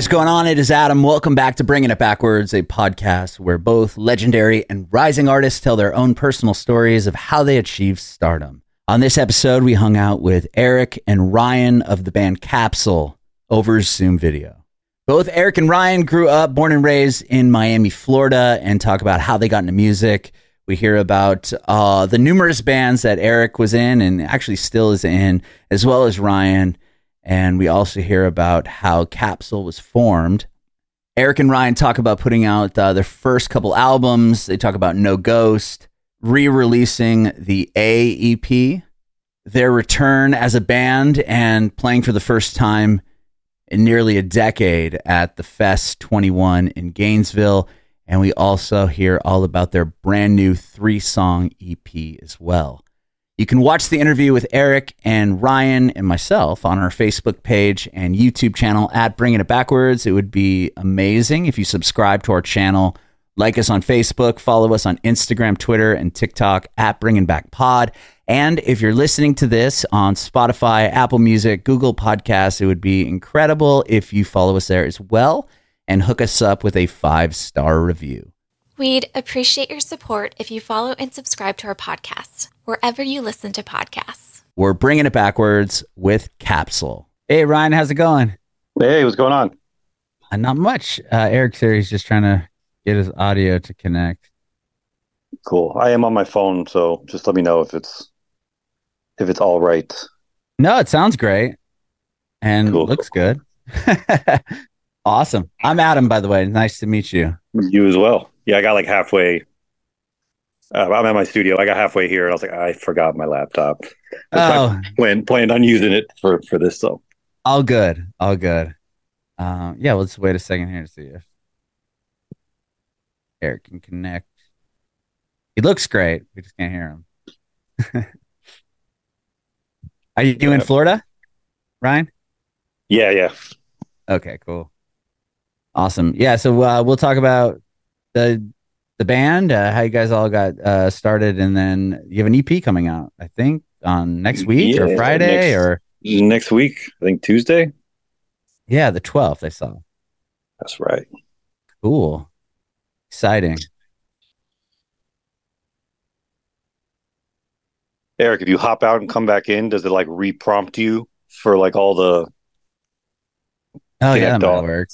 Is going on? It is Adam. Welcome back to Bringing It Backwards, a podcast where both legendary and rising artists tell their own personal stories of how they achieved stardom. On this episode, we hung out with Eric and Ryan of the band Capsule over Zoom video. Both Eric and Ryan grew up, born and raised in Miami, Florida, and talk about how they got into music. We hear about uh, the numerous bands that Eric was in and actually still is in, as well as Ryan. And we also hear about how Capsule was formed. Eric and Ryan talk about putting out uh, their first couple albums. They talk about No Ghost, re releasing the A EP, their return as a band, and playing for the first time in nearly a decade at the Fest 21 in Gainesville. And we also hear all about their brand new three song EP as well. You can watch the interview with Eric and Ryan and myself on our Facebook page and YouTube channel at Bringing It Backwards. It would be amazing if you subscribe to our channel, like us on Facebook, follow us on Instagram, Twitter, and TikTok at Bringing Back Pod. And if you're listening to this on Spotify, Apple Music, Google Podcasts, it would be incredible if you follow us there as well and hook us up with a five star review. We'd appreciate your support if you follow and subscribe to our podcast wherever you listen to podcasts. We're bringing it backwards with Capsule. Hey, Ryan, how's it going? Hey, what's going on? Uh, not much. Uh, Eric's here. He's just trying to get his audio to connect. Cool. I am on my phone, so just let me know if it's if it's all right. No, it sounds great and Cool. looks good. awesome. I'm Adam, by the way. Nice to meet you. You as well. Yeah, I got like halfway. Uh, I'm at my studio. I got halfway here, and I was like, I forgot my laptop. Oh, Planned planned on using it for for this. So all good. All good. Um, yeah, let's wait a second here to see if Eric can connect. He looks great. We just can't hear him. Are you in Florida, Ryan? yeah, yeah. Okay, cool. Awesome. Yeah, so uh, we'll talk about the the band, uh, how you guys all got uh, started, and then you have an EP coming out, I think, on next week or Friday next- or Next week, I think Tuesday. yeah, the twelfth. I saw. That's right. Cool. Exciting. Eric, if you hop out and come back in, does it like re-prompt you for like all the? Oh yeah, that Connect might all. work.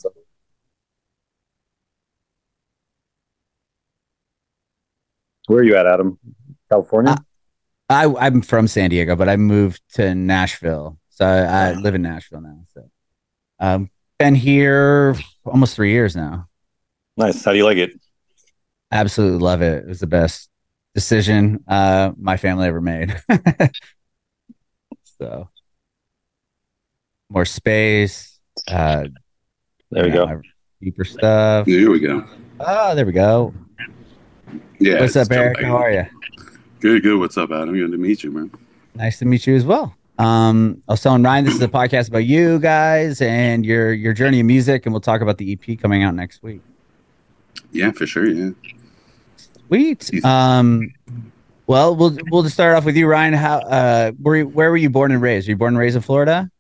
Where are you at, Adam? California. Uh, I I'm from San Diego, but I moved to Nashville, so I, I live in Nashville now. So, um, been here almost three years now. nice. How do you like it? Absolutely love it. It was the best decision uh my family ever made. so more space, uh There we you go. know, deeper stuff. Here we go. Oh, there we go. Yeah. What's up, Eric? How are you? Good, good. What's up, Adam? Good to meet you, man. Nice to meet you as well. Um, I was telling Ryan this is a podcast about you guys and your your journey in music, and we'll talk about the EP coming out next week. Yeah, for sure. Yeah. Sweet. Um, well, we'll we'll just start off with you, Ryan. How uh, were you, where were you born and raised? Were you born and raised in Florida?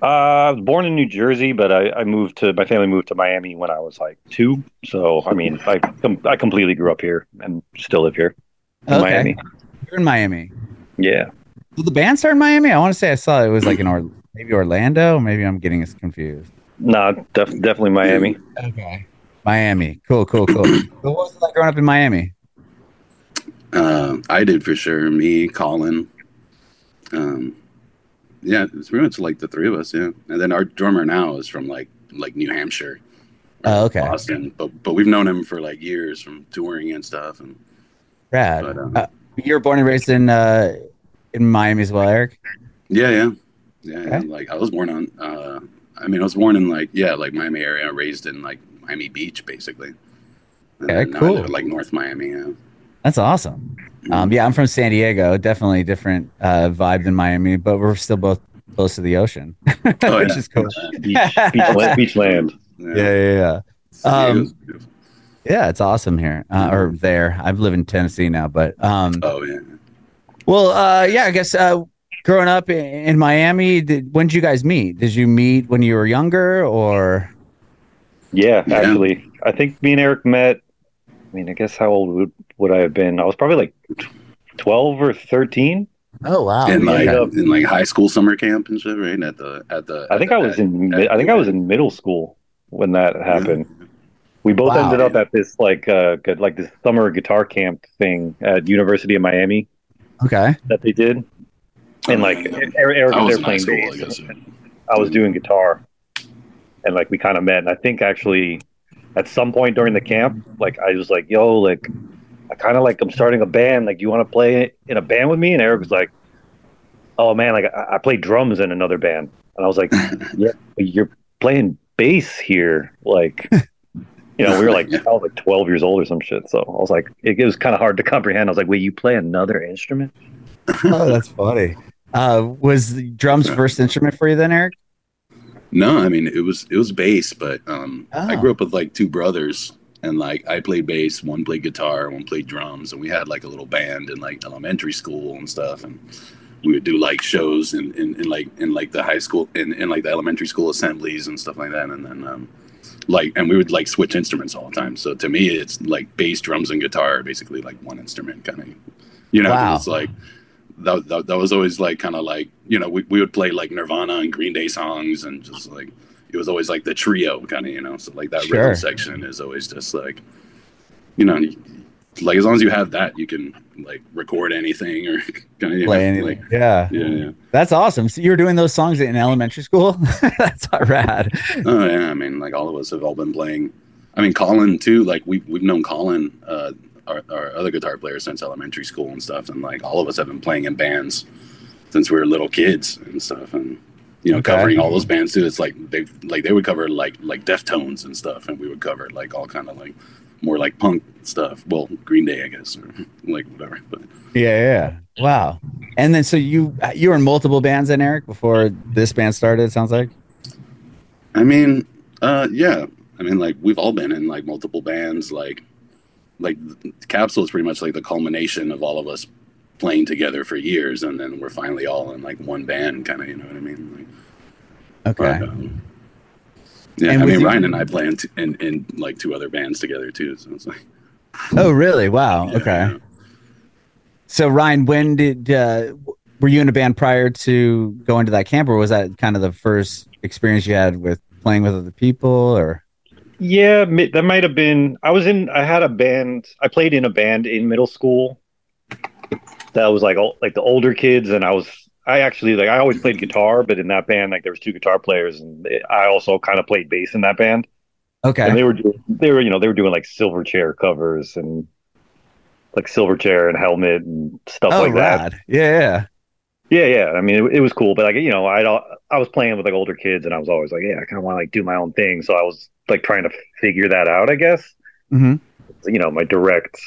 Uh, I was born in New Jersey, but I, I moved to my family moved to Miami when I was like two. So I mean, I com- I completely grew up here and still live here in Okay. Miami. You're in Miami. Yeah, Did the band start in Miami? I want to say I saw it was like in or maybe Orlando. Maybe I'm getting us confused. no, def- definitely Miami. Okay. Miami. Cool, cool, cool. so what was it like growing up in Miami? Uh, I did for sure. Me, Colin. Um, yeah, it's pretty much like the three of us. Yeah, and then our drummer now is from like like New Hampshire, Oh, okay. Boston. But but we've known him for like years from touring and stuff. And Rad. But, um, uh, you were born and raised in uh, in Miami as well, Eric. yeah, yeah, yeah. yeah. Okay. Like I was born on. Uh, I mean, I was born in like yeah, like Miami area, raised in like Miami Beach, basically. And Okay, cool. live like North Miami. Yeah. That's awesome. Um, yeah, I'm from San Diego. Definitely different uh, vibe than Miami, but we're still both close to the ocean, Oh, which yeah. is cool. Beach, beach, la- beach land. Yeah, yeah, yeah. San Um, Yeah, it's awesome here uh, or there. I live in Tennessee now, but um, Oh yeah. well, uh, yeah, I guess uh, growing up in, in Miami, did, when did you guys meet? Did you meet when you were younger, or Yeah, Yeah. actually, I think me and Eric met. I mean, I guess how old would, would I have been? I was probably like twelve or thirteen. Oh wow. in like Okay. in like high school summer camp and shit, right? At the at the. I think at I the- was in. at- I think I was in middle school when that happened. We both Wow. ended up at this like uh like this summer guitar camp thing at University of Miami Okay. that they did, and like Uh, Eric, Eric was was there playing school, I bass. I was doing guitar, and like we kind of met. And I think actually, at some point during the camp, like I was like, "Yo, like, I kind of like I'm starting a band. Like, do you want to play in a band with me?" And Eric was like, "Oh man, like I, I play drums in another band." And I was like, "Yeah, you're playing bass here." Like, you know, we were like I was like 12 years old or some shit. So I was like, it, it was kind of hard to comprehend. I was like, "Wait, you play another instrument?" Oh, that's funny. Uh, was the drums first instrument for you then, Eric? No, I mean it was it was bass, but um, I Oh. grew up with like two brothers, and like I played bass, one played guitar, one played drums, and we had like a little band in like elementary school and stuff, and we would do like shows in, in, in like in like the high school in, in like the elementary school assemblies and stuff like that, and then um, like and we would like switch instruments all the time. So to me, it's like bass, drums, and guitar basically like one instrument kind of, you know. Wow. It's like that, that, that was always like kind of like you know we, we would play like Nirvana and Green Day songs and just like it was always like the trio kind of you know so like that Sure. rhythm section is always just like you know like as long as you have that you can like record anything or kind of Play anything. like yeah. yeah yeah That's awesome. So you were doing those songs in elementary school? that's not rad. oh yeah I mean like all of us have all been playing I mean Colin too like we we've known Colin uh our, our other guitar player since elementary school and stuff and like all of us have been playing in bands since we were little kids and stuff and you know Okay. covering all those bands too it's like they like they would cover like like deftones and stuff and we would cover like all kind of like more like punk stuff well green day i guess or like whatever but Yeah, yeah. Wow. And then so you you were in multiple bands then, Eric, before this band started, it sounds like? i mean uh yeah i mean like we've all been in like multiple bands like like capsule is pretty much like the culmination of all of us playing together for years and then we're finally all in like one band kind of you know what i mean like Okay. But, um, yeah, And I mean, you- Ryan and I play in, t- in, in like two other bands together too. So it's like, Oh, really? Wow. yeah, okay. yeah. So Ryan, when did uh were you in a band prior to going to that camp or was that kind of the first experience you had with playing with other people or Yeah, that might have been. I was in. I had a band. I played in a band in middle school. That was like like the older kids, and I was. I actually like. I always played guitar, but in that band, like there was two guitar players, and I also kind of played bass in that band. Okay. And they were doing. They were you know they were doing like Silverchair covers and like Silverchair and Helmet and stuff oh, like that. rad. Yeah, yeah. Yeah, yeah. I mean, it, it was cool, but like you know, I I was playing with like older kids, and I was always like, yeah, I kind of want to like do my own thing. So I was like trying to figure that out, I guess. hmm You know, my direct.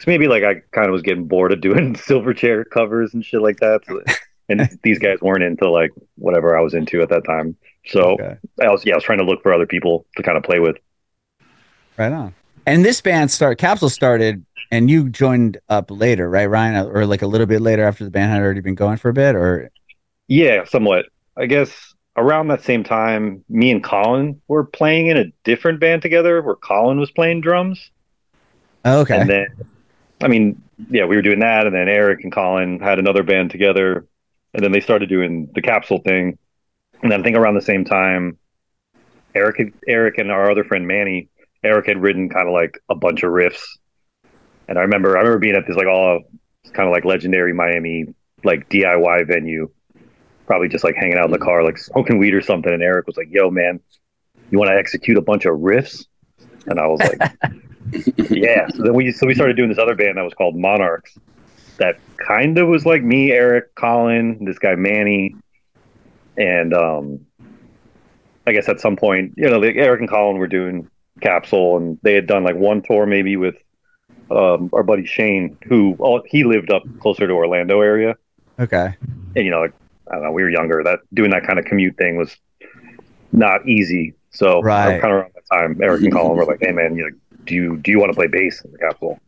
So maybe like I kind of was getting bored of doing Silverchair covers and shit like that. So, and these guys weren't into like whatever I was into at that time. So Okay. I was yeah, I was trying to look for other people to kind of play with. Right on. And this band start Capsule started and you joined up later, right, Ryan? Or like a little bit later after the band had already been going for a bit or Yeah, somewhat. I guess around that same time, me and Colin were playing in a different band together, where Colin was playing drums. Oh, okay. And then, I mean, yeah, we were doing that, and then Eric and Colin had another band together, and then they started doing the capsule thing. And then I think around the same time, Eric, Eric, and our other friend Manny, Eric had written kind of like a bunch of riffs, and I remember, I remember being at this like all kind of like legendary Miami like DIY venue, probably just like hanging out in the car, like smoking weed or something. And Eric was like, "Yo, man, you want to execute a bunch of riffs?" And I was like, yeah. So then we so we started doing this other band that was called Monarchs. That kind of was like me, Eric, Colin, this guy Manny, and um, I guess at some point, you know, like Eric and Colin were doing Capsule, and they had done like one tour maybe with um, our buddy Shane, who oh, he lived up closer to Orlando area, okay. and you know, like I don't know, we were younger. That doing that kind of commute thing was not easy. So Right. kind of around that time, Eric and Colin were like, "Hey, man, you know, do you do you want to play bass in the Capsule?"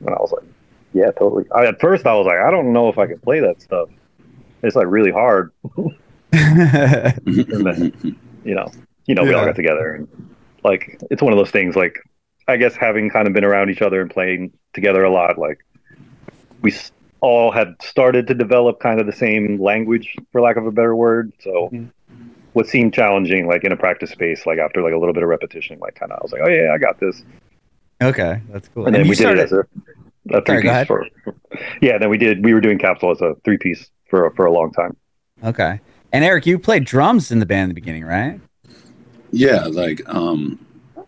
And I was like, "Yeah, totally." I, at first, I was like, "I don't know if I can play that stuff. It's like really hard." and then, You know, you know, we all got together and like it's one of those things. Like I guess having kind of been around each other and playing together a lot, like we all had started to develop kind of the same language, for lack of a better word. So Mhm. what seemed challenging, like in a practice space, like after like a little bit of repetition, like kind of I was like, oh yeah, I got this. Okay, that's cool. And, then you we did it as a, a three go ahead. piece for. Yeah, then we did. We were doing capsule as a three piece for for a long time. okay. And Eric, you played drums in the band in the beginning, right? Yeah, like um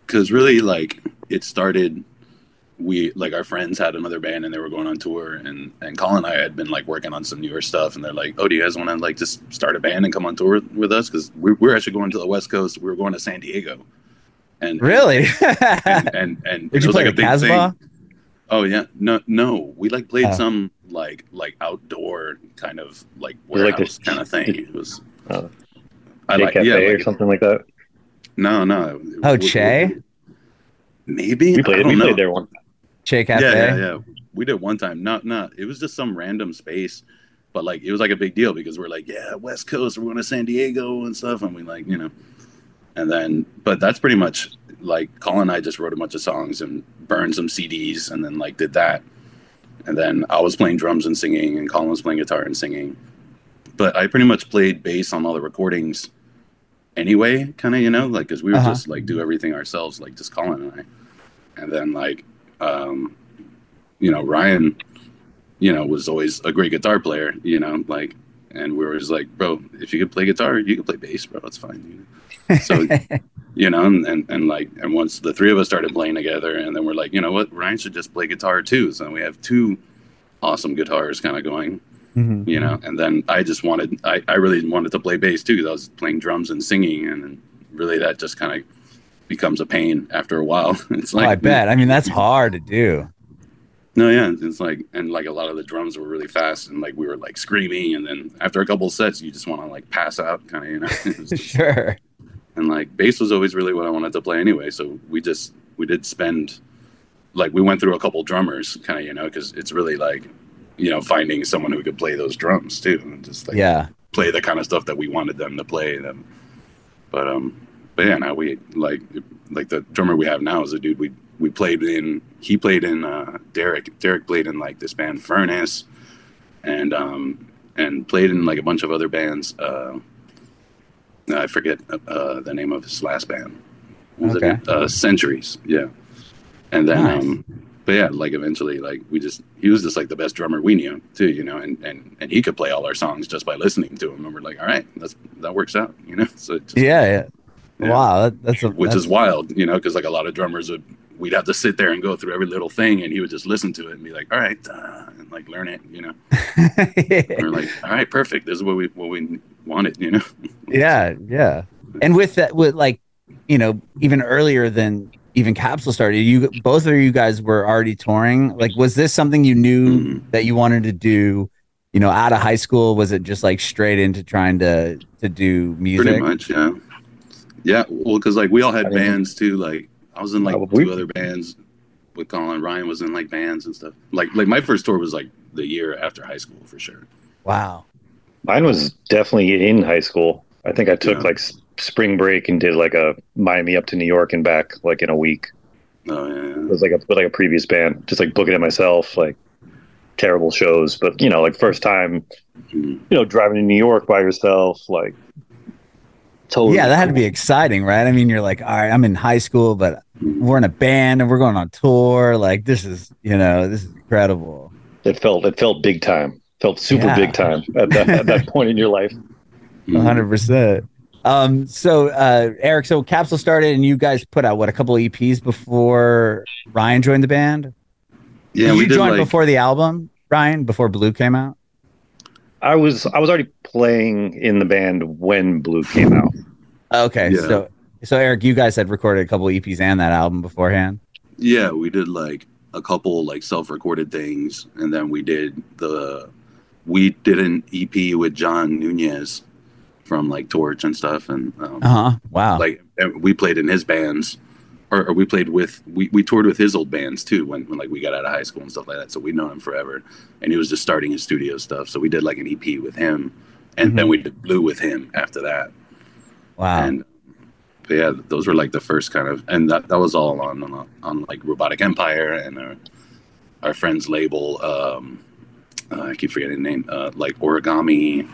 cuz really like it started we like our friends had another band and they were going on tour and and Colin and I had been like working on some newer stuff and they're like, "Oh, do you guys want to like just start a band and come on tour with us cuz we're, we're actually going to the West Coast. We were going to San Diego." And Really? and and, and Did it you was play like a big Casbah? thing. Oh yeah, no, no. We like played Oh. some like like outdoor kind of like Was it like warehouse this- kind of thing. It was. Uh, I J like Cafe yeah, or something like that. no, no. Oh, We- Che? Maybe We I played. don't We know. played there one. Che Cafe? Yeah, yeah, yeah. We did one time. Not, not. It was just some random space, but like it was like a big deal because we're like, yeah, West Coast. We're going to San Diego and stuff, and we like, you know, and then, but that's pretty much like Colin and I just wrote a bunch of songs and burned some CDs, and then like did that, and then I was playing drums and singing, and Colin was playing guitar and singing, but I pretty much played bass on all the recordings anyway, kind of, you know, like because we would Uh-huh. just like do everything ourselves, like just Colin and I, and then like, um, you know, Ryan, you know, was always a great guitar player, you know, like, and we were just like, bro, if you could play guitar, you could play bass, bro, it's fine, you know. So, you know, and, and, and like, and once the three of us started playing together, and then we're like, you know what, Ryan should just play guitar too. So we have two awesome guitars kind of going, Mhm. you know, and then I just wanted, I, I really wanted to play bass too, because I was playing drums and singing, and really that just kind of becomes a pain after a while. it's Oh, like, I bet. I mean, that's hard to do. no, yeah, it's like, and like a lot of the drums were really fast, and like we were like screaming, and then after a couple of sets, you just want to like pass out, kind of, you know. Just- Sure. and like bass was always really what I wanted to play anyway. So we just we did spend like we went through a couple drummers, kind of, you know, because it's really like you know finding someone who could play those drums too, and just like Yeah. play the kind of stuff that we wanted them to play. Them, but um, but yeah, now we like like the drummer we have now is a dude we we played in. He played in uh, Derrick. Derrick played in like this band Furnace, and um and played in like a bunch of other bands. Uh, I forget uh, the name of his last band. Was Okay. it? Uh, Centuries. Yeah, and then Nice. um, but yeah, like eventually, like we just he was just like the best drummer we knew too, you know, and and and he could play all our songs just by listening to him, and we're like, all right, that's that works out, you know. So just, Yeah. yeah. Yeah. Wow. That, that's a, which that's, is wild, you know, because like a lot of drummers would we'd have to sit there and go through every little thing, and he would just listen to it and be like, all right, uh, and like learn it, you know. We're like, all right, perfect. This is what we what we wanted, you know. yeah. Yeah. And with that, with like, you know, even earlier than even Capsule started, you both of you guys were already touring. Like, was this something you knew Mhm. that you wanted to do? You know, out of high school, was it just like straight into trying to to do music? Pretty much, yeah. Yeah, well, because like we all had I mean- bands too. Like I was in like Probably. two other bands with Colin. Ryan was in like bands and stuff. Like like my first tour was like the year after high school for sure. Wow. Mine was definitely in high school. I think I took Yeah. like spring break and did like a Miami up to New York and back like in a week. Oh yeah, It was like a with like a previous band, just like booking it myself, like terrible shows. But you know, like first time, Mhm. you know, driving to New York by yourself, like totally. Yeah, that had to be exciting, right? I mean, you're like, all right, I'm in high school, but we're in a band and we're going on tour. Like, this is, you know, this is incredible. It felt it felt big time. Felt super Yeah. big time at that at that point in your life. Mhm. hundred percent. Um, so uh Eric, so Capsule started and you guys put out what a couple EPs before Ryan joined the band? Yeah, Did we you did join like before the album, Ryan, before Blue came out? I was I was already playing in the band when Blue came out. Okay, Yeah. so so Eric, you guys had recorded a couple EPs and that album beforehand. yeah, we did like a couple like self-recorded things, and then we did the we did an EP with John Nunez from like Torche and stuff, and um, Uh huh. Wow. like we played in his bands or, or we played with we, we toured with his old bands too when, when like we got out of high school and stuff like that so we've known him forever and he was just starting his studio stuff so we did like an ep with him and then Mhm. we did blue with him after that wow. and but yeah, those were like the first kind of, and that, that was all on on, on like Robotic Empire and our, our friend's label. Um, uh, I keep forgetting the name, uh, like Origami,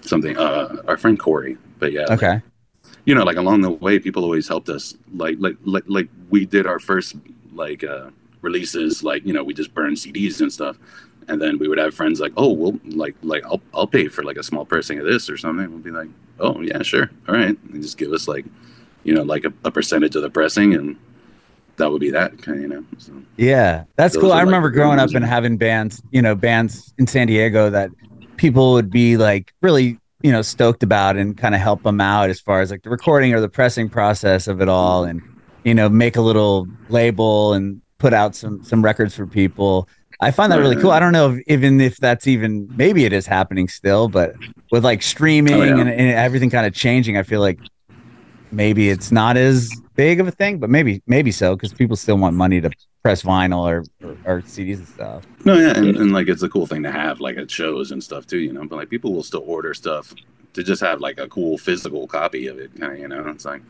something. Uh, our friend Corey, but yeah, like, Okay. You know, like along the way, people always helped us. Like, like, like, like we did our first like uh, releases. Like, you know, we just burned CDs and stuff, and then we would have friends like, oh, well, like, like I'll I'll pay for like a small pressing of this or something. We'll be like, oh yeah, sure, all right, and just give us like, you know, like a, a percentage of the pressing, and that would be that kind of, you know. So, Yeah, that's cool. I remember the growing up and having bands, you know, bands in San Diego that people would be like really, you know, stoked about and kind of help them out as far as like the recording or the pressing process of it all and you know, make a little label and put out some some records for people. I find that really cool. I don't know if, even if that's even maybe it is happening still, but with like streaming Oh, yeah. and, and everything kind of changing, I feel like maybe it's not as big of a thing, but maybe maybe so because people still want money to press vinyl or, or, or CDs and stuff. no, yeah, and, and like it's a cool thing to have like at shows and stuff too, you know. But like people will still order stuff to just have like a cool physical copy of it, kind of, you know. It's like,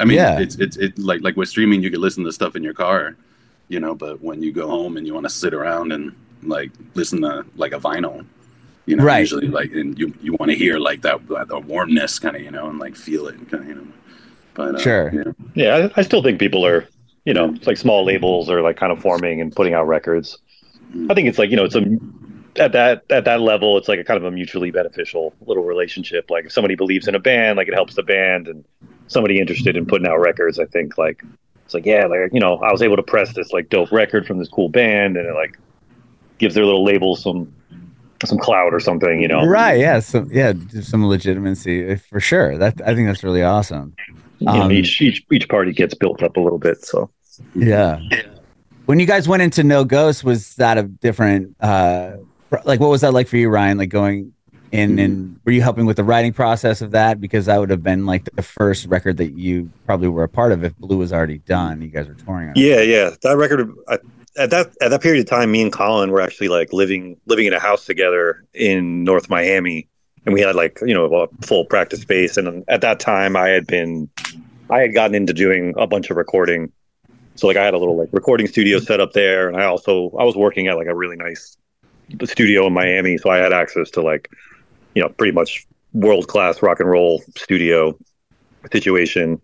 I mean, Yeah. it's it's it like like with streaming, you can listen to stuff in your car, you know. But when you go home and you want to sit around and like listen to like a vinyl, you know, Right. usually like and you you want to hear like that the warmness, kind of, you know, and like feel it, kind of, you know. But uh, Sure. yeah. Yeah, I, I still think people are, you know, it's like small labels are like kind of forming and putting out records. I think it's like you know, it's a at that at that level, it's like a kind of a mutually beneficial little relationship. Like if somebody believes in a band, like it helps the band, and somebody interested in putting out records, I think like it's like yeah, like you know, I was able to press this like dope record from this cool band, and it like gives their little label some some clout or something, you know. Right? Yeah. So yeah, some legitimacy uh, for sure. That I think that's really awesome. You know, Um, each each each party gets built up a little bit, so. Yeah. When you guys went into No Ghost, was that a different? uh Like, what was that like for you, Ryan? Like going in and were you helping with the writing process of that? Because that would have been like the first record that you probably were a part of if Blue was already done. You guys were touring on. it. Yeah, yeah. That record I, at that at that period of time, me and Colin were actually like living living in a house together in North Miami, and we had like you know a full practice space. And at that time, I had been I had gotten into doing a bunch of recording, so like I had a little like recording studio set up there, and I also I was working at like a really nice studio in Miami, so I had access to like you know pretty much world class rock and roll studio situation.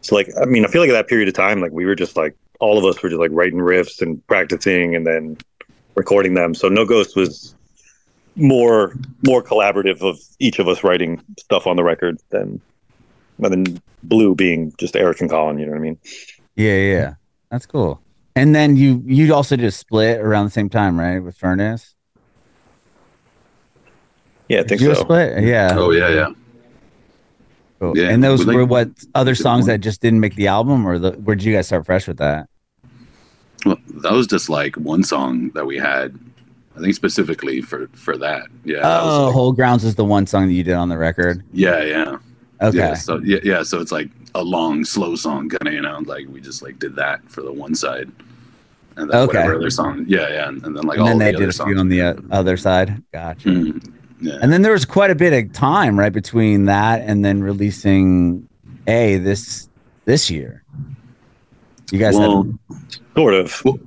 So like I mean I feel like at that period of time like we were just like all of us were just like writing riffs and practicing and then recording them. So No Ghost was more more collaborative of each of us writing stuff on the record than than Blue being just Eric and Colin, you know what I mean? yeah, yeah. That's cool. And then you you also did a split around the same time, right? With Furnace. Yeah, I think you do a so. split? Yeah. Oh yeah, yeah. Cool. Yeah, and those we like- were what other songs that just didn't make the album, or the, where did you guys start fresh with that? Well, that was just like one song that we had. I think specifically for for that. Yeah. that oh, like- Whole Grounds is the one song that you did on the record. yeah, yeah. Okay. Yeah, so yeah, yeah. So it's like a long, slow song, kind of. You know, like we just like did that for the one side, and then Okay. whatever other song. Yeah, yeah, and, and then like and all then the they other did a songs. few on the uh, other side. Gotcha. Mhm. Yeah. And then there was quite a bit of time right between that and then releasing A this this year. You guys well, had, Sort of. or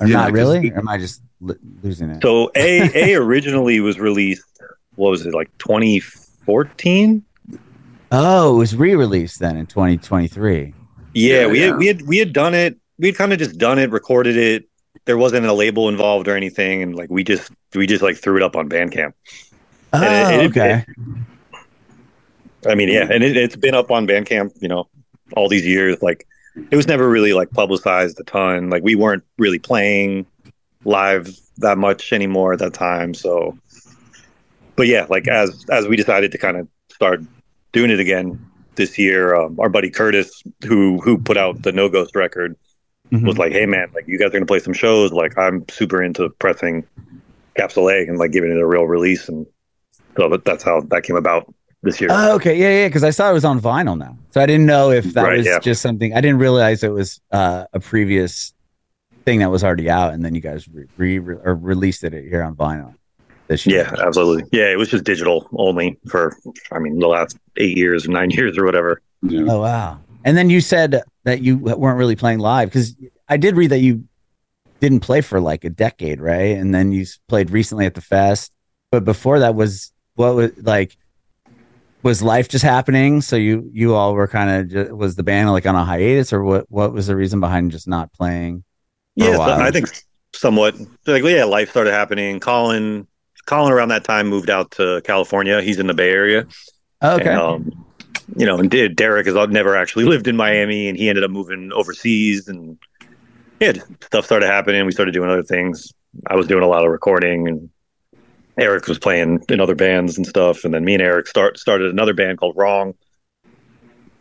yeah, not 'cause really? Or am I just lo- losing it? So A A originally was released what was it, like twenty fourteen? oh, it was re-released then in 2023. Yeah, Yeah, we had we had we had done it. We had kind of just done it, recorded it. There wasn't a label involved or anything, and like we just we just like threw it up on Bandcamp. Oh, it- it- okay. I mean, yeah, and it, it's been up on Bandcamp, you know, all these years. Like, it was never really like publicized a ton. Like, we weren't really playing live that much anymore at that time. So, but yeah, like as as we decided to kind of start doing it again this year, um, our buddy Curtis, who who put out the No Ghost record, Mhm. was like, "Hey man, like you guys are gonna play some shows. Like I'm super into pressing Capsule A and like giving it a real release." And so that's how that came about this year. Oh, okay. Yeah, yeah. Because I saw it was on vinyl now. So I didn't know if that Right, was yeah. just something. I didn't realize it was uh, a previous thing that was already out, and then you guys re, re or released it here on vinyl this year. Yeah, absolutely. Yeah, it was just digital only for, I mean, the last eight years or nine years or whatever. You know? Oh wow! And then you said that you weren't really playing live because I did read that you didn't play for like a decade, right? And then you played recently at the fest, but before that was what was like was life just happening? So you you all were kind of was the band like on a hiatus, or what? What was the reason behind just not playing? Yeah? I think somewhat. Like, yeah, life started happening. Colin, Colin, around that time moved out to California. He's in the Bay Area. Okay. And, um, you know, and did Derrick has never actually lived in Miami, and he ended up moving overseas, and yeah, stuff started happening. We started doing other things. I was doing a lot of recording, and Eric was playing in other bands and stuff. And then me and Eric start started another band called Wrong,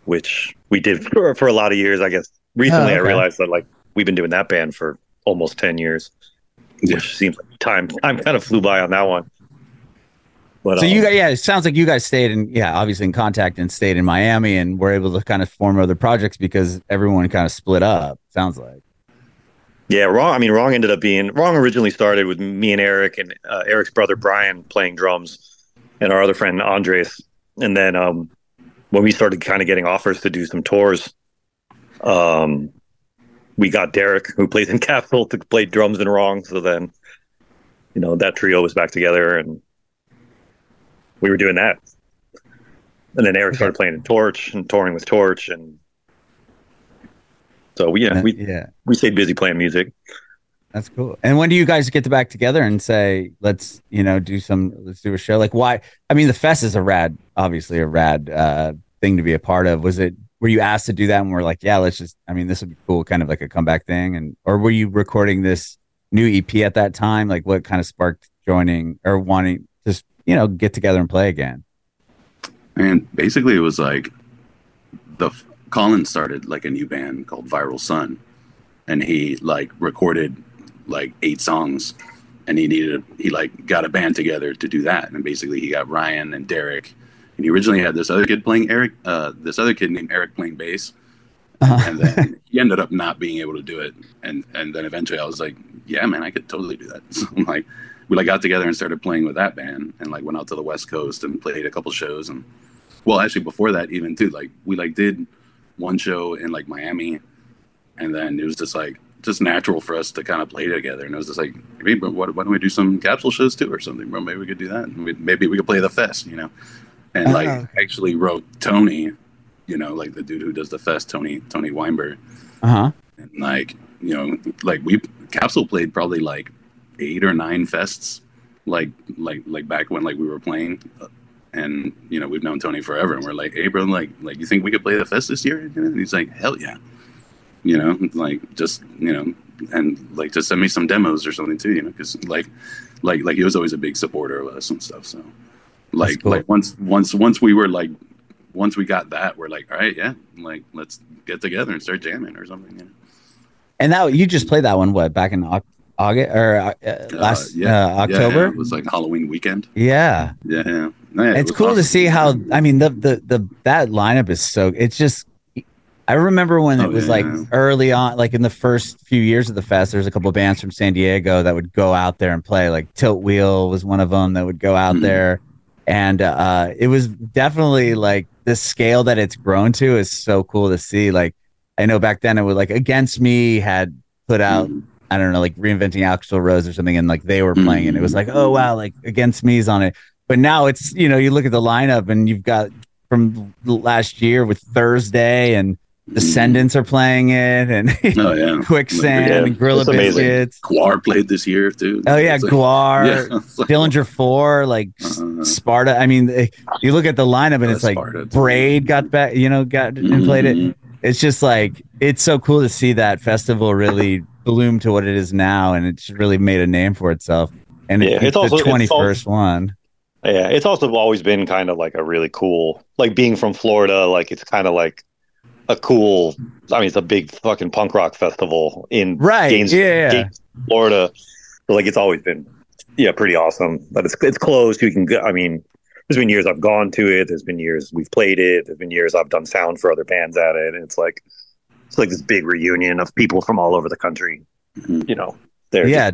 which we did for, for a lot of years. I guess recently I okay. realized that like we've been doing that band for almost ten years, Yeah. which seems like time time kind of flew by on that one. But So um, you guys, yeah, it sounds like you guys stayed in, yeah, obviously in contact and stayed in Miami and were able to kind of form other projects because everyone kind of split up. Sounds like. Yeah, wrong. I mean, wrong ended up being wrong. Originally started with me and Eric and uh, Eric's brother Brian playing drums, and our other friend Andres. And then um, when we started kind of getting offers to do some tours, um, we got Derrick, who plays in Capsule, to play drums in Wrong. So then, you know, that trio was back together, and we were doing that. And then Eric started playing in Torche and touring with Torche, and so we yeah we yeah, we stayed busy playing music. that's cool. And when do you guys get to back together and say, let's, you know, do some, let's do a show? Like, why? I mean, the fest is a rad, obviously a rad uh, thing to be a part of. Was it, were you asked to do that and we're like, yeah, let's just, I mean, this would be cool, kind of like a comeback thing? And, or were you recording this new EP at that time? Like, what kind of sparked joining or wanting just, you know, get together and play again? And basically, it was like the Colin started like a new band called Viral Sun, and he like recorded like eight songs, and he needed he like got a band together to do that, and basically he got Ryan and Derrick, and he originally had this other kid playing Eric, uh, this other kid named Eric playing bass, and then he ended up not being able to do it, and and then eventually I was like, yeah, man, I could totally do that. So I'm like, we like got together and started playing with that band, and like went out to the West Coast and played a couple shows, and well, actually before that even too, like we like did one show in like Miami, and then it was just like just natural for us to kind of play together, and it was just like, but what, why don't we do some capsule shows too or something? Bro, maybe we could do that. And we, maybe we could play the fest, you know. And like Oh. actually wrote Tony, you know, like the dude who does the fest, Tony Tony Weinberg, Uh huh. and like you know like we capsule played probably like eight or nine fests like like like back when like we were playing. And you know we've known tony forever. And we're like hey bro like like you think we could play the fest this year? And he's like hell yeah. You know like just you know and like just send me some demos or something too you know because like like like he was always a big supporter of us and stuff so like cool. like once once once we were like once we got that we're like all right yeah like let's get together and start jamming or something you know And that you just played that one what back in August or uh, uh, last Uh, yeah, uh, October? yeah. It was like Halloween weekend. Yeah, Yeah, yeah. Yeah, it's was cool to see how. I mean, the the the that lineup is so. It's just. I remember when it Oh, was yeah, like early on, like in the first few years of the fest. There's a couple of bands from San Diego that would go out there and play. Like Tiltwheel was one of them that would go out Mhm. there, and uh, it was definitely like the scale that it's grown to is so cool to see. Like I know back then it was like Against Me had put out Mhm. I don't know, like reinventing Axl Rose or something, and like they were playing, and it was like, oh wow, like Against Me's on it. But now it's you know you look at the lineup and you've got from last year with Thursday and Descendents are playing it, and Oh yeah. Quicksand Yeah, and Gorilla it's amazing. Biscuits. Gwar played this year too. Oh yeah, like- Gwar, Yeah, like- Dillinger Four, like Uh-huh. Sparta. I mean, eh, you look at the lineup and Yeah, it's like Sparta. Braid got back, you know, got and played it. It's just like it's so cool to see that festival really bloom to what it is now, and it's really made a name for itself. And Yeah, it, it's it's also- the twenty one. Yeah, it's also always been kind of like a really cool, like being from Florida, like it's kind of like a cool. I mean, it's a big fucking punk rock festival in Right? Gaines- yeah, yeah. Gaines, Florida. So, like it's always been, yeah, pretty awesome. But it's it's close. You can go. I mean, there's been years I've gone to it. There's been years we've played it. There's been years I've done sound for other bands at it. And it's like it's like this big reunion of people from all over the country. Mhm. You know, they're yeah.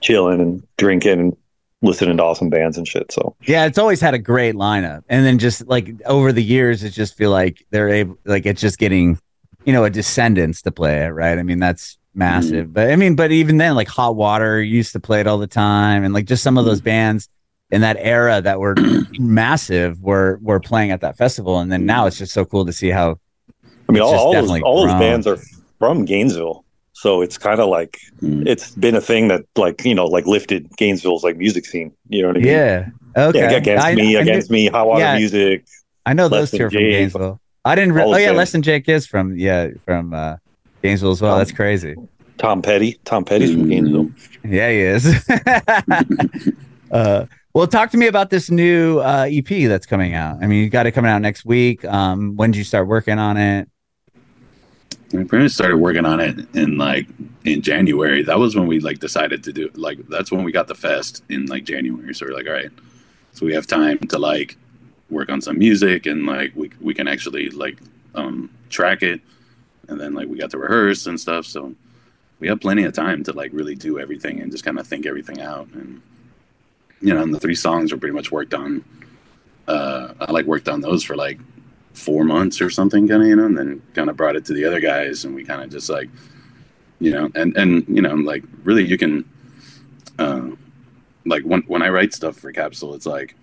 chilling and drinking and listening to awesome bands and shit. So Yeah, it's always had a great lineup, and then just like over the years, it just feel like they're able, like it's just getting, you know, a descendents to play it, right? I mean, that's massive. Mm-hmm. But I mean, but even then, like Hot Water used to play it all the time, and like just some of those mm-hmm. bands in that era that were massive were were playing at that festival, and then now mm-hmm. it's just so cool to see how. I mean, all, all those all those bands are from Gainesville, so it's kind of like Mm. it's been a thing that like you know like lifted Gainesville's like music scene. You know what I mean? Yeah. Okay. Yeah, against I- me, I knew- against me, hot water Yeah. music. I know those two are from Jake, Gainesville. I didn't. Re- oh yeah. Less Than Jake is from yeah from uh, Gainesville as well. Um, That's crazy. Tom Petty. Tom Petty's from Mm. Gainesville. Yeah, he is. uh, well, talk to me about this new uh, EP that's coming out. I mean, you got it coming out next week. Um, when did you start working on it? We pretty much started working on it in like in January. That was when we like decided to do like that's when we got the fest in like January. So we're like, all right, so we have time to like work on some music and like we we can actually like um track it, and then like we got to rehearse and stuff. So we have plenty of time to like really do everything and just kind of think everything out. And you know, and the three songs were pretty much worked on. Uh, I like worked on those for like four months or something kind of you know and then kind of brought it to the other guys and we kind of just like you know and and you know like really you can uh like when when i write stuff for capsule it's like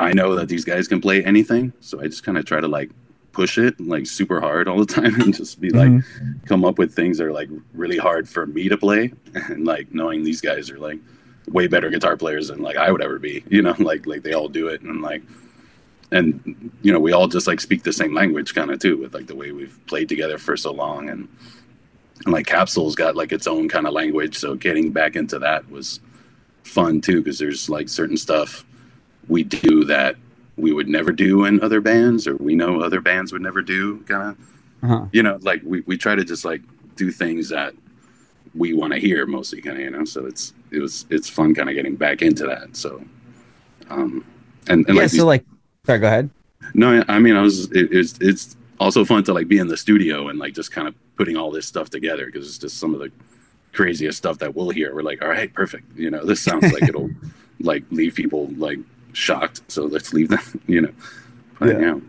i know that these guys can play anything so i just kind of try to like push it like super hard all the time and just be like come up with things that are like really hard for me to play and like knowing these guys are like way better guitar players than like i would ever be you know like like they all do it and like and you know we all just like speak the same language kind of too with like the way we've played together for so long and, and like capsule's got like its own kind of language so getting back into that was fun too because there's like certain stuff we do that we would never do in other bands or we know other bands would never do kind of Uh-huh. you know like we, we try to just like do things that we want to hear mostly kind of you know so it's it was it's fun kind of getting back into that so um and, and yeah. like these- So like, sorry. Go ahead. no, I mean, I was. It, it's it's also fun to like be in the studio and like just kind of putting all this stuff together because it's just some of the craziest stuff that we'll hear. We're like, all right, perfect. You know, this sounds like it'll like leave people like shocked. So let's leave them. You know, but, Yeah. yeah.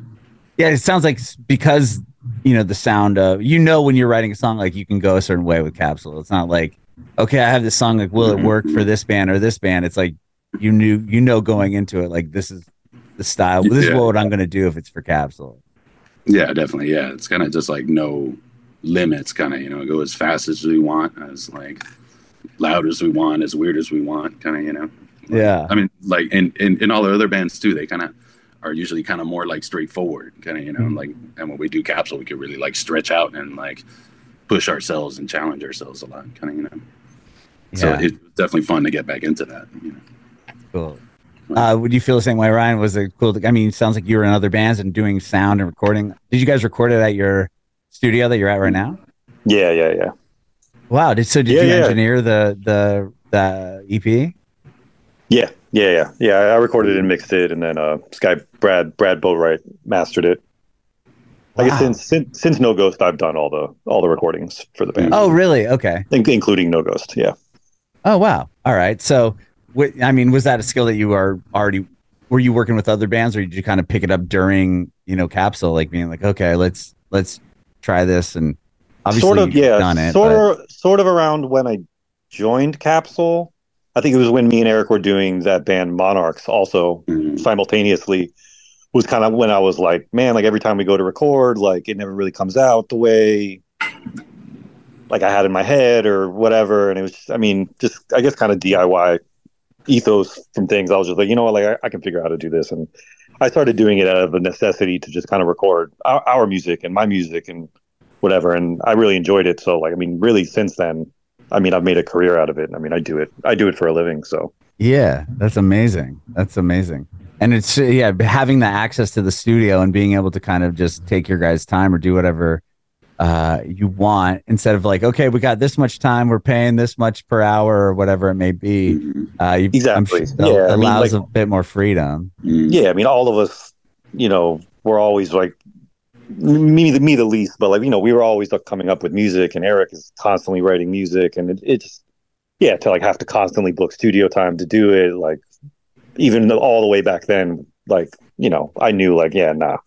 Yeah, it sounds like because you know the sound of you know when you're writing a song like you can go a certain way with Capsule. It's not like okay, I have this song like will it work for mm-hmm. this band or this band? It's like you knew you know going into it like this is the style. This is what I'm going to do if it's for Capsule. Yeah, definitely. Yeah, it's kind of just like no limits. Kind of, you know, go as fast as we want, as like loud as we want, as weird as we want. Kind of, you know. Yeah. I mean, like, and in, in all the other bands too, they kind of are usually kind of more like straightforward, kind of, you know, Mhm. like, and when we do capsule, we could really like stretch out and like push ourselves and challenge ourselves a lot, kind of, you know. Yeah. So Yeah. it's definitely fun to get back into that. You know. Cool. Uh, would you feel the same way, Ryan? Was it cool? To, I mean, it sounds like you were in other bands and doing sound and recording. Did you guys record it at your studio that you're at right now? Yeah, yeah, yeah. Wow. Did so? Did Yeah, you yeah. engineer the the the EP? Yeah, yeah, yeah, yeah. I recorded and mixed it, and then uh, this guy Brad Brad Boatwright mastered it. I guess since, since since No Ghost, I've done all the all the recordings for the band, Oh, really? Okay. in- including No Ghost. Yeah, Oh, wow. All right. So, wh- I mean, was that a skill that you are already? Were you working with other bands, or did you kind of pick it up during you know Capsule, like being like, okay, let's let's try this, and obviously sort of. Yeah, done it. sort but- of. Sort of around when I joined Capsule. I think it was when me and Eric were doing that band Monarchs, also Mhm. simultaneously. Was kind of when I was like, man, like every time we go to record, like it never really comes out the way like I had in my head or whatever. And it was, just, I mean, just I guess kind of DIY ethos from things. I was just like, you know what, like I, I can figure out how to do this, and I started doing it out of a necessity to just kind of record our, our music and my music and whatever. And I really enjoyed it. So like, I mean, really since then, I mean, I've made a career out of it. I mean, I do it, I do it for a living. So Yeah, that's amazing. That's amazing. And it's yeah, having the access to the studio and being able to kind of just take your guys' time or do whatever uh, you want instead of like, okay, we got this much time, we're paying this much per hour or whatever it may be. Mhm. Uh, you, Exactly. Sure Yeah, I mean, allows like- a bit more freedom. Mhm. yeah, I mean, all of us, you know, we're always like me, the me the least, but like you know, we were always like, coming up with music, and Eric is constantly writing music, and it, it just yeah, to like have to constantly book studio time to do it, like even all the way back then, like you know, I knew like yeah, nah,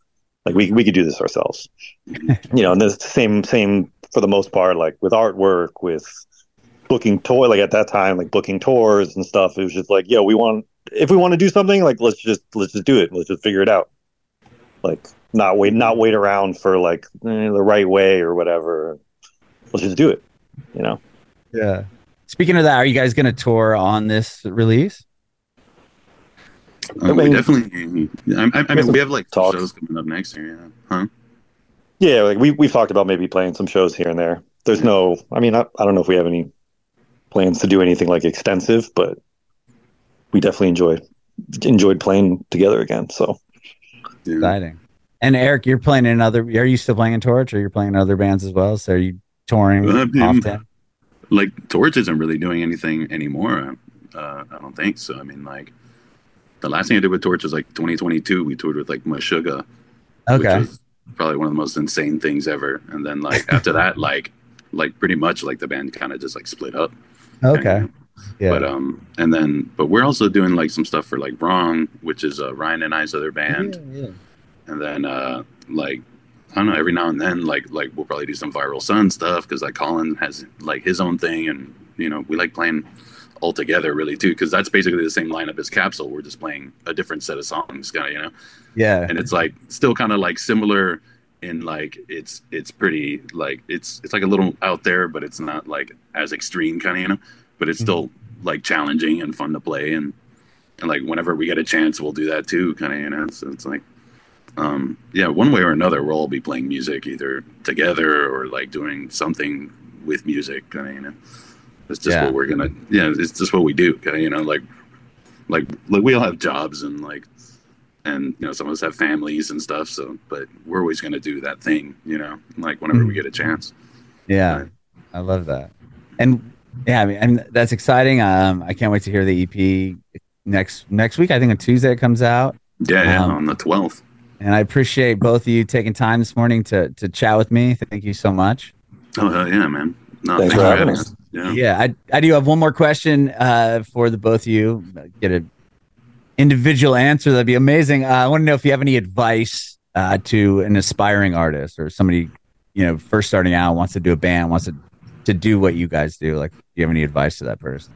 like we we could do this ourselves, you know, and the same same for the most part, like with artwork, with booking tour, like at that time, like booking tours and stuff. It was just like, yo, we want if we want to do something, like let's just let's just do it, let's just figure it out, like not wait not wait around for like eh, the right way or whatever. Let's just do it, you know. Yeah. Speaking of that, are you guys going to tour on this release? Uh, I we definitely. I, I, I mean, we have like Talks. shows coming up next year. Yeah. Huh? Yeah, like we we've talked about maybe playing some shows here and there. There's no, I mean, I, I don't know if we have any plans to do anything like extensive, but we definitely enjoy enjoyed playing together again. So Yeah. Exciting. And Eric, you're playing in other. Are you still playing in Torche, or you're playing in other bands as well? So are you touring Uh, um, often? Like Torche isn't really doing anything anymore. Uh, I don't think so. I mean, like the last thing I did with Torche was like 2022. We toured with like Meshuggah, Okay. which was probably one of the most insane things ever. And then like after that, like like pretty much like the band kind of just like split up. Okay. Yeah. But um, and then but we're also doing like some stuff for like Wrong, which is uh, Ryan and I's other band. yeah. and then uh like I don't know every now and then like like we'll probably do some viral sun stuff because like Colin has like his own thing and you know we like playing all together really too because that's basically the same lineup as Capsule. We're just playing a different set of songs kind of you know? Yeah. and it's like still kind of like similar in like it's it's pretty like it's it's like a little out there but it's not like as extreme kind of you know? But it's still like challenging and fun to play and and like whenever we get a chance we'll do that too kind of you know? So it's like um yeah one way or another we'll all be playing music either together or like doing something with music kind of you know it's just Yeah. what we're gonna yeah it's just what we do kind you know like like like we all have jobs and like and you know some of us have families and stuff so but we're always going to do that thing you know like whenever we get a chance Yeah, I love that. And yeah, I mean, and that's exciting. Um, I can't wait to hear the EP next next week. I think on Tuesday it comes out. yeah yeah Um, on the 12th And I appreciate both of you taking time this morning to to chat with me. Thank you so much. oh hell yeah man no Thanks thanks, for for having having us. Yeah Yeah, I I do have one more question uh, for the both of you. Get an individual answer. That'd be amazing. Uh, I want to know if you have any advice uh, to an aspiring artist or somebody you know first starting out wants to do a band wants to to do what you guys do. Like, do you have any advice to that person?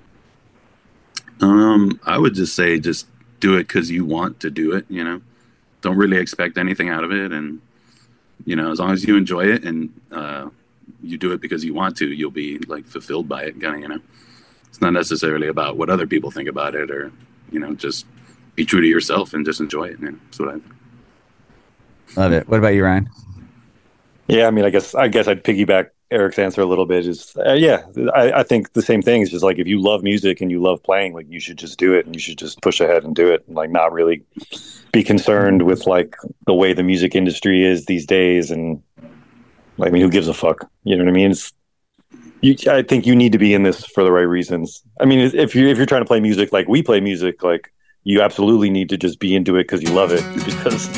um i would just say just do it because you want to do it you know don't really expect anything out of it and you know as long as you enjoy it and uh you do it because you want to you'll be like fulfilled by it kind of you know it's not necessarily about what other people think about it or you know just be true to yourself and just enjoy it you know that's what i Love it. What about you, Ryan? yeah, I mean, I guess I guess I'd piggyback Eric's answer a little bit. Is uh, yeah, I, I think the same thing is just like if you love music and you love playing, like you should just do it and you should just push ahead and do it, and like not really be concerned with like the way the music industry is these days and I mean, who gives a fuck? You know what I mean? It's, you, I think you need to be in this for the right reasons. I mean, if you if you're trying to play music like we play music, like you absolutely need to just be into it because you love it. Because